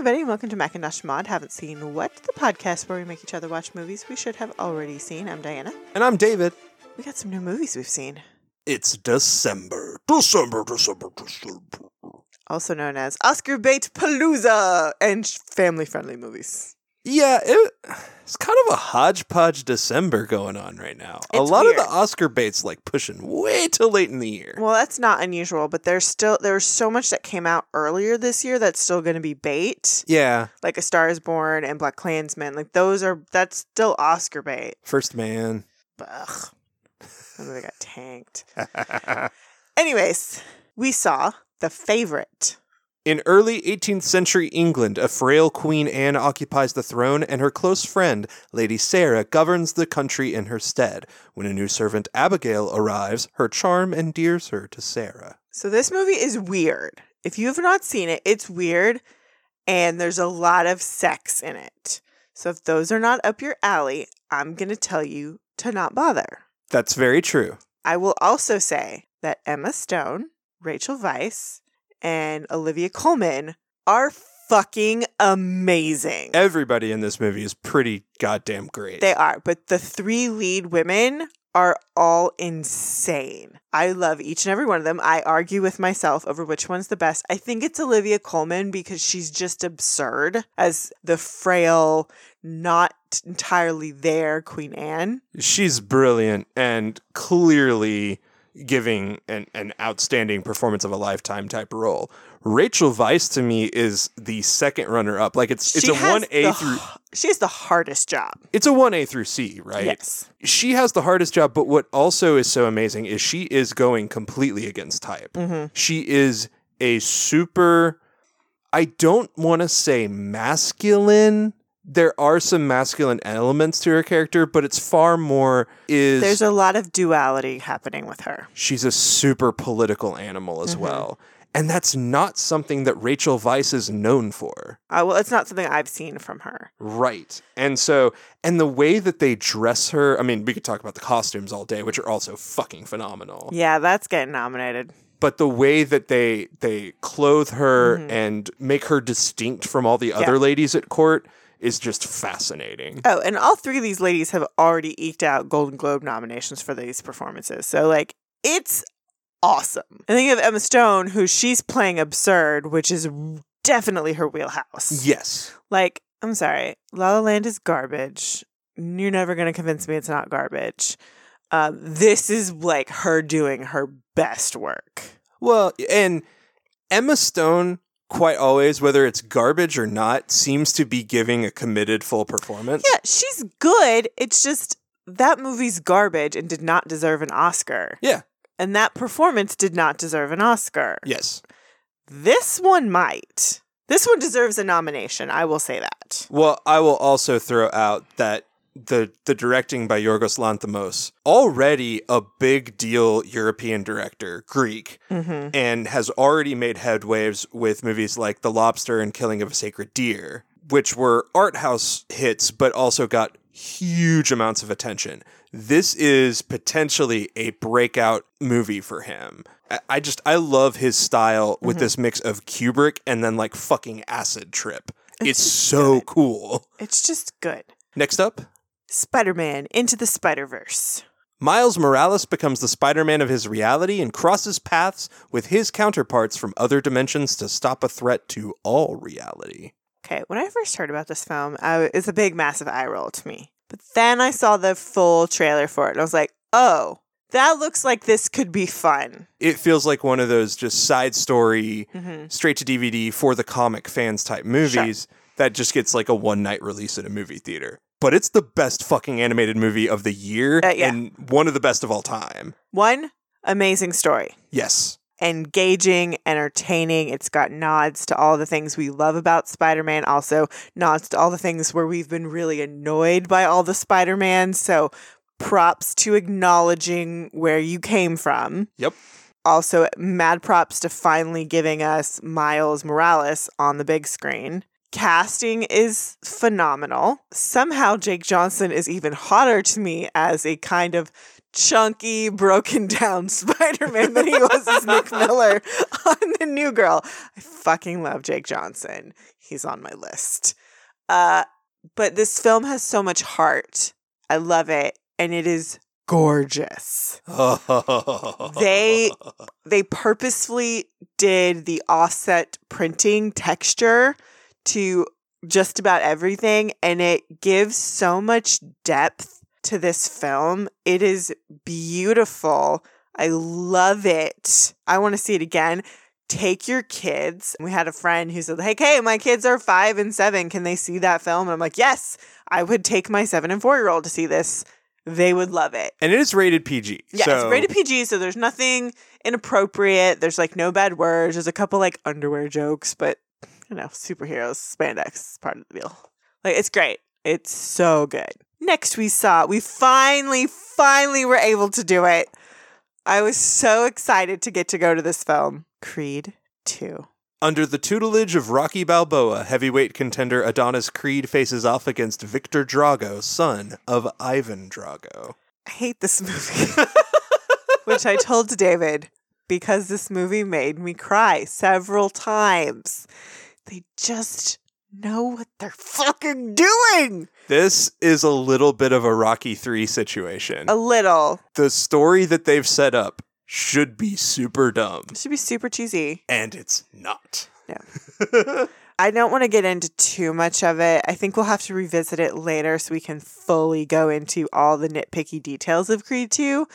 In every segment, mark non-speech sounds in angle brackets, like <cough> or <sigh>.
everybody, welcome to Macintosh Mod. Haven't seen what? The podcast where we make each other watch movies we should have already seen. I'm Diana. And I'm David. We got some new movies we've seen, It's December. December, December, December. also known as Oscar Bait Palooza and family friendly movies. Yeah, it, it's kind of a hodgepodge December going on right now. a lot weird. of the Oscar baits like pushing way too late in the year. Well, that's not unusual, but there's still there's so much that came out earlier this year that's still going to be bait, yeah, like A Star Is Born and BlacKkKlansman. Like those are that's still Oscar bait. First Man. Ugh, that movie got tanked. <laughs> Anyways, we saw The Favorite. In early 18th century England, a frail Queen Anne occupies the throne, and her close friend, Lady Sarah, governs the country in her stead. When a new servant, Abigail, arrives, her charm endears her to Sarah. So this movie is weird. If you have not seen it, it's weird and there's a lot of sex in it. So if those are not up your alley, I'm going to tell you to not bother. That's very true. I will also say that Emma Stone, Rachel Weisz, and Olivia Colman are fucking amazing. Everybody in this movie is pretty goddamn great. They are, but the three lead women are all insane. I love each and every one of them. I argue with myself over which one's the best. I think it's Olivia Colman because she's just absurd as the frail, not entirely there Queen Anne. She's brilliant and clearly giving an, an outstanding performance of a lifetime type role. Rachel Weisz to me is the second runner up. Like it's it's a one A through She has the hardest job. it's a one A through C, right? Yes. She has the hardest job, but what also is so amazing is she is going completely against type. Mm-hmm. She is a super I don't want to say masculine. There are some masculine elements to her character, but it's far more is There's a lot of duality happening with her. she's a super political animal as Mm-hmm. well. And that's not something that Rachel Weisz is known for. Uh, well, it's not something I've seen from her. Right. And so, and the way that they dress her, I mean, we could talk about the costumes all day, which are also fucking phenomenal. Yeah, that's getting nominated. But the way that they they clothe her and make her distinct from all the other ladies at court is just fascinating. Oh, and all three of these ladies have already eked out Golden Globe nominations for these performances. So, like, it's awesome. And then you have Emma Stone, who she's playing absurd, which is definitely her wheelhouse. Yes. Like, I'm sorry, La La Land is garbage. You're never going to convince me it's not garbage. Uh, this is like her doing her best work. Well, and Emma Stone, quite always, whether it's garbage or not, seems to be giving a committed full performance. Yeah, she's good. It's just that movie's garbage and did not deserve an Oscar. Yeah. And that performance did not deserve an Oscar. Yes. This one might. This one deserves a nomination. I will say that. Well, I will also throw out that the the directing by Yorgos Lanthimos, already a big deal European director, Greek, Mm-hmm. and has already made headwaves with movies like The Lobster and Killing of a Sacred Deer, which were art house hits, but also got huge amounts of attention. This is potentially a breakout movie for him. I- I just I love his style with this mix of Kubrick and then like fucking acid trip. It's, so cool. It's just good. Next up, Spider Man Into the Spider Verse. Miles Morales becomes the Spider Man of his reality and crosses paths with his counterparts from other dimensions to stop a threat to all reality. Okay, when I first heard about this film, I, it's a big, massive eye roll to me. But then I saw the full trailer for it, and I was like, oh, that looks like this could be fun. It feels like one of those just side story, Mm-hmm. straight to DVD for the comic fans type movies that just gets like a one night release in a movie theater. But it's the best fucking animated movie of the year Uh, yeah. and one of the best of all time. One, amazing story. Yes. engaging, entertaining. It's got nods to all the things we love about Spider Man, also nods to all the things where we've been really annoyed by all the Spider Man. So props to acknowledging where you came from. Yep. Also, mad props to finally giving us Miles Morales on the big screen. Casting is phenomenal. Somehow, Jake Johnson is even hotter to me as a kind of chunky, broken down <laughs> Spider Man than he was as Nick <laughs> Miller on The New Girl. I fucking love Jake Johnson. He's on my list. Uh, but this film has so much heart. I love it. And it is gorgeous. <laughs> They they purposefully did the offset printing texture to just about everything and it gives so much depth to this film. It is beautiful. I love it. I want to see it again. Take your kids. We had a friend who said, Hey, hey, my kids are five and seven. Can they see that film? And I'm like, Yes, I would take my seven and four year old to see this. They would love it. and it is rated PG. Yeah, so it's rated PG, so there's nothing inappropriate. There's like no bad words. There's a couple like underwear jokes, but you know, superheroes, spandex part of the deal. Like it's great. It's so good. Next we saw, we finally, finally were able to do it. I was so excited to get to go to this film. Creed 2. Under the tutelage of Rocky Balboa, heavyweight contender Adonis Creed faces off against Viktor Drago, son of Ivan Drago. I hate this movie. <laughs> Which I told to David because this movie made me cry several times. They just know what they're fucking doing. This is a little bit of a Rocky 3 situation. A little. the story that they've set up should be super dumb, It should be super cheesy. and it's not. Yeah. <laughs> I don't want to get into too much of it. I think we'll have to revisit it later so we can fully go into all the nitpicky details of Creed 2,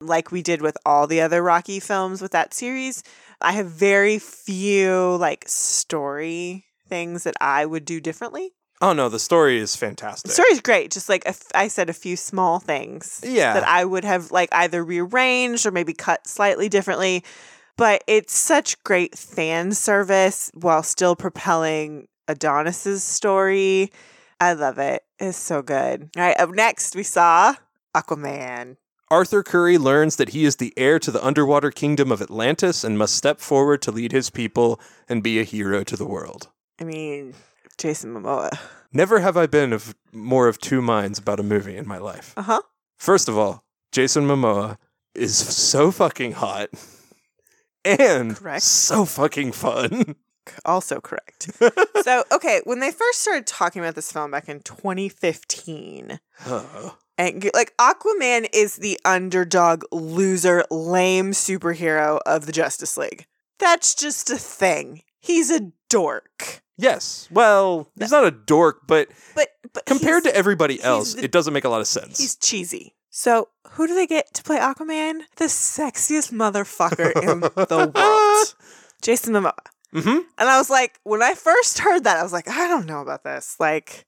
like we did with all the other Rocky films with that series. I have very few like story things that I would do differently. Oh no, the story is fantastic. The fantastic. story's great, just like a f- I said, a few small things Yeah. that I would have like either rearranged or maybe cut slightly differently. But it's such great fan service while still propelling Adonis's story. I love it. It's so good. All right, up next we saw Aquaman. Arthur Curry learns that he is the heir to the underwater kingdom of Atlantis and must step forward to lead his people and be a hero to the world. I mean, Jason Momoa. Never have I been of more of two minds about a movie in my life. Uh huh. First of all, Jason Momoa is so fucking hot and Correct. so fucking fun. Also correct. <laughs> so, okay, when they first started talking about this film back in 2015, Oh. And like Aquaman is the underdog, loser, lame superhero of the Justice League. That's just a thing. He's a dork. Yes. Well, he's not a dork, but But but compared to everybody else, the- it doesn't make a lot of sense. he's cheesy. So who do they get to play Aquaman? The sexiest motherfucker in the <laughs> world, Jason Momoa. hmm And I was like, when I first heard that, I was like, I don't know about this. Like,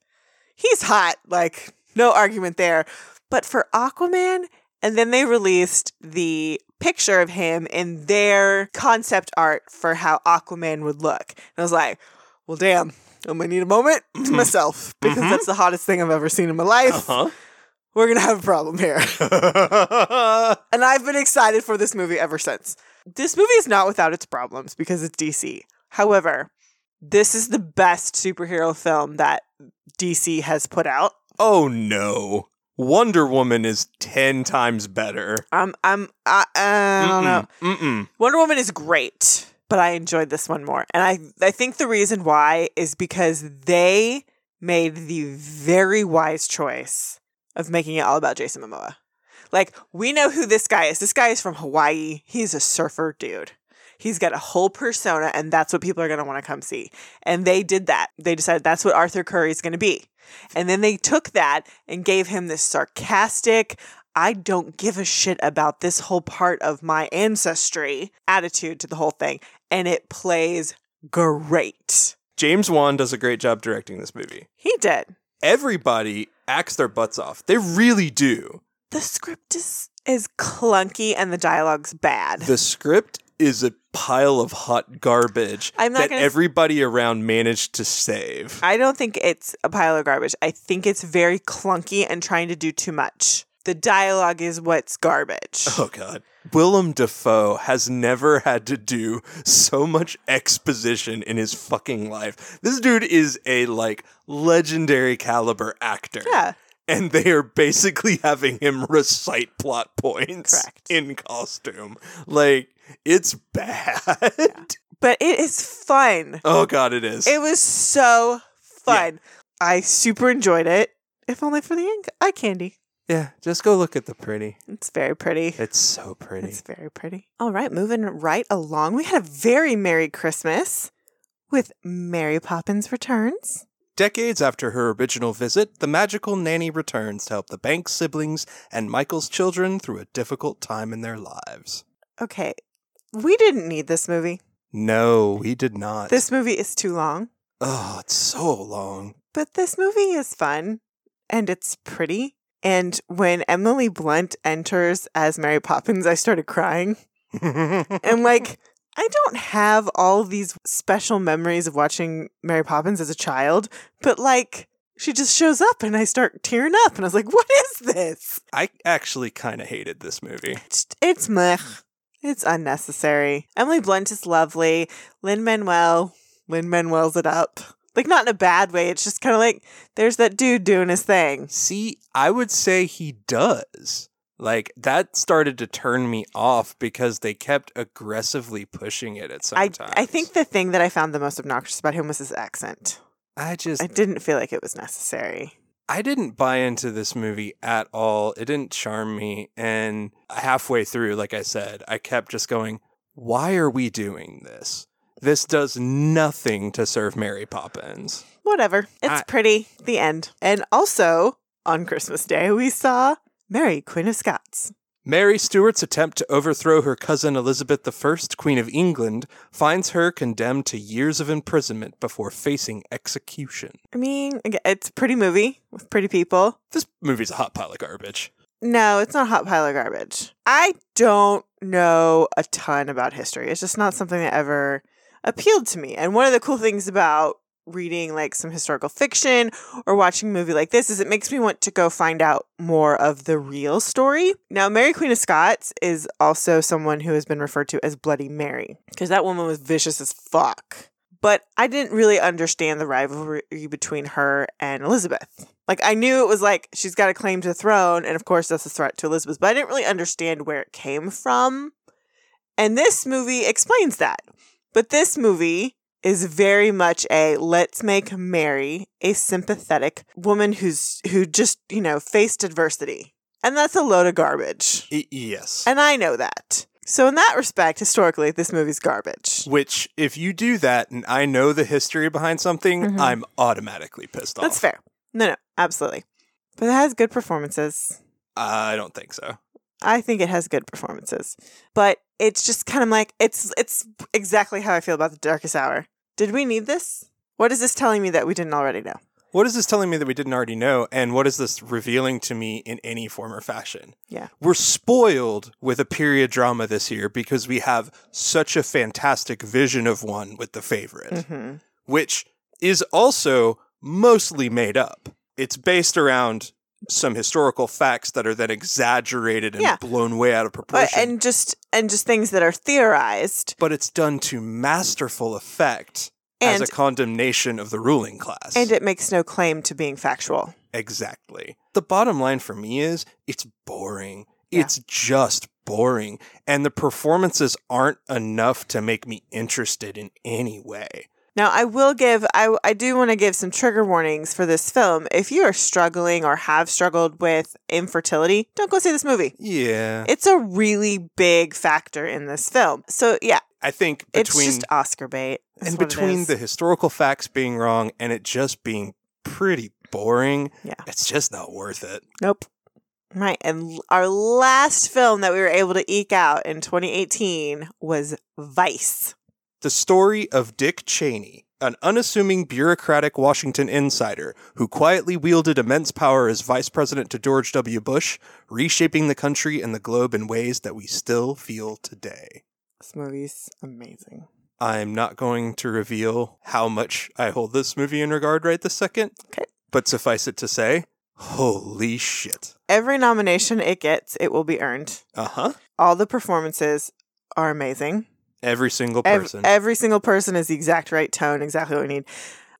he's hot. Like, no argument there. But for Aquaman, and then they released the picture of him in their concept art for how Aquaman would look. And I was like, well, damn, I'm gonna need a moment <clears throat> to myself because Mhm. that's the hottest thing I've ever seen in my life. Uh We're gonna have a problem here. <laughs> And I've been excited for this movie ever since. This movie is not without its problems because it's DC. However, this is the best superhero film that DC has put out. Oh no. Wonder Woman is 10 times better. I'm I'm I, I don't know. Mm-mm. Wonder Woman is great, but I enjoyed this one more. And I I think the reason why is because they made the very wise choice of making it all about Jason Momoa. Like, we know who this guy is. This guy is from Hawaii. He's a surfer dude. He's got a whole persona, and that's what people are going to want to come see. And they did that. They decided that's what Arthur Curry is going to be. And then they took that and gave him this sarcastic, I don't give a shit about this whole part of my ancestry attitude to the whole thing. And it plays great. James Wan does a great job directing this movie. He did. Everybody acts their butts off. They really do. The script is is clunky and the dialogue's bad. The script is a pile of hot garbage I'm not that gonna everybody around managed to save. I don't think it's a pile of garbage. I think it's very clunky and trying to do too much. The dialogue is what's garbage. Oh god. Willem Dafoe has never had to do so much exposition in his fucking life. This dude is a like legendary caliber actor. Yeah. And they are basically <laughs> having him recite plot points Correct. in costume. Like it's bad. But it is fun. Oh god, it is. It was so fun. I super enjoyed it. If only for the ink- eye candy. yeah, just go look at the pretty. It's very pretty. It's so pretty. It's very pretty. All right, moving right along. We had a very Merry Christmas with Mary Poppins Returns. Decades after her original visit, the magical nanny returns to help the Banks siblings and Michael's children through a difficult time in their lives. Okay, we didn't need this movie. No, we did not. This movie is too long, oh, it's so long. but this movie is fun and it's pretty. And when Emily Blunt enters as Mary Poppins, I started crying. <laughs> And like, I don't have all these special memories of watching Mary Poppins as a child, but like, she just shows up and I start tearing up. And I was like, what is this? I actually kind of hated this movie. It's, it's meh. It's unnecessary. Emily Blunt is lovely. Lin Manuel, Lin Manuel's it up. Like, not in a bad way. It's just kind of like, there's that dude doing his thing. See, I would say he does. Like that started to turn me off because they kept aggressively pushing it at some I, times. I think the thing that I found the most obnoxious about him was his accent. I just I didn't feel like it was necessary. I didn't buy into this movie at all. It didn't charm me. And halfway through, like I said, I kept just going, why are we doing this? This does nothing to serve Mary Poppins. Whatever. It's I- pretty. The end. And also, on Christmas Day, we saw Mary, Queen of Scots. Mary Stuart's attempt to overthrow her cousin Elizabeth I, Queen of England, finds her condemned to years of imprisonment before facing execution. I mean, it's a pretty movie with pretty people. This movie's a hot pile of garbage. No, it's not a hot pile of garbage. I don't know a ton about history. It's just not something that ever appealed to me. And one of the cool things about reading like some historical fiction or watching a movie like this is it makes me want to go find out more of the real story. Now, Mary Queen of Scots is also someone who has been referred to as Bloody Mary because that woman was vicious as fuck. But I didn't really understand the rivalry between her and Elizabeth. Like I knew it was like she's got a claim to the throne, and of course that's a threat to Elizabeth, but I didn't really understand where it came from. And this movie explains that. But this movie is very much a let's make Mary a sympathetic woman who's who just, you know, faced adversity. And that's a load of garbage. Y- yes. And I know that. So in that respect, historically, this movie's garbage. Which, if you do that and I know the history behind something, Mhm. I'm automatically pissed off. That's fair. No, no, absolutely. But it has good performances. I don't think so. I think it has good performances, but it's just kind of like it's it's exactly how I feel about the Darkest Hour. Did we need this? What is this telling me that we didn't already know? What is this telling me that we didn't already know? And what is this revealing to me in any form or fashion? Yeah. We're spoiled with a period drama this year because we have such a fantastic vision of one with the favorite, hmm which is also mostly made up. It's based around some historical facts that are then exaggerated and Yeah. blown way out of proportion. and just and just things that are theorized but it's done to masterful effect as a condemnation of the ruling class. and it makes no claim to being factual. exactly. The bottom line for me is it's boring. Yeah. It's just boring. And the performances aren't enough to make me interested in any way. Now, I will give, I, I do want to give some trigger warnings for this film. If you are struggling or have struggled with infertility, don't go see this movie. Yeah. It's a really big factor in this film. So, yeah, I think it's just Oscar bait. and between the historical facts being wrong and it just being pretty boring, Yeah. it's just not worth it. Nope. Right. And our last film that we were able to eke out in 2018 was Vice. The story of Dick Cheney, an unassuming bureaucratic Washington insider who quietly wielded immense power as vice president to George W. Bush, reshaping the country and the globe in ways that we still feel today. This movie's amazing. I'm not going to reveal how much I hold this movie in regard right this second. Okay. But suffice it to say, holy shit. Every nomination it gets, it will be earned. Uh huh. All the performances are amazing. Every single person. every single person is the exact right tone, exactly what we need.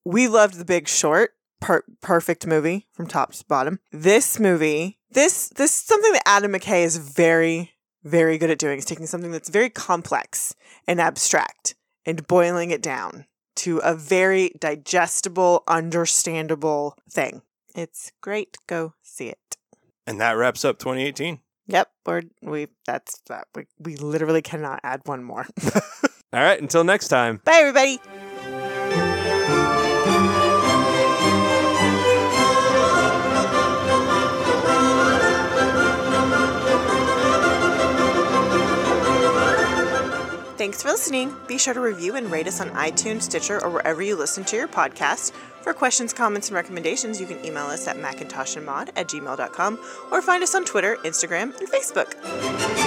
We loved The Big Short. per- perfect movie from top to bottom. This movie, this this is something that Adam McKay is very very good at doing is taking something that's very complex and abstract and boiling it down to a very digestible, understandable thing. It's great. Go see it. And that wraps up 2018. Yep, or we that's that we, we literally cannot add one more. <laughs> All right, until next time. Bye everybody. Thanks for listening. Be sure to review and rate us on iTunes, Stitcher, or wherever you listen to your podcast. For questions, comments, and recommendations, you can email us at macintoshandmod at gmail.com or find us on Twitter, Instagram, and Facebook.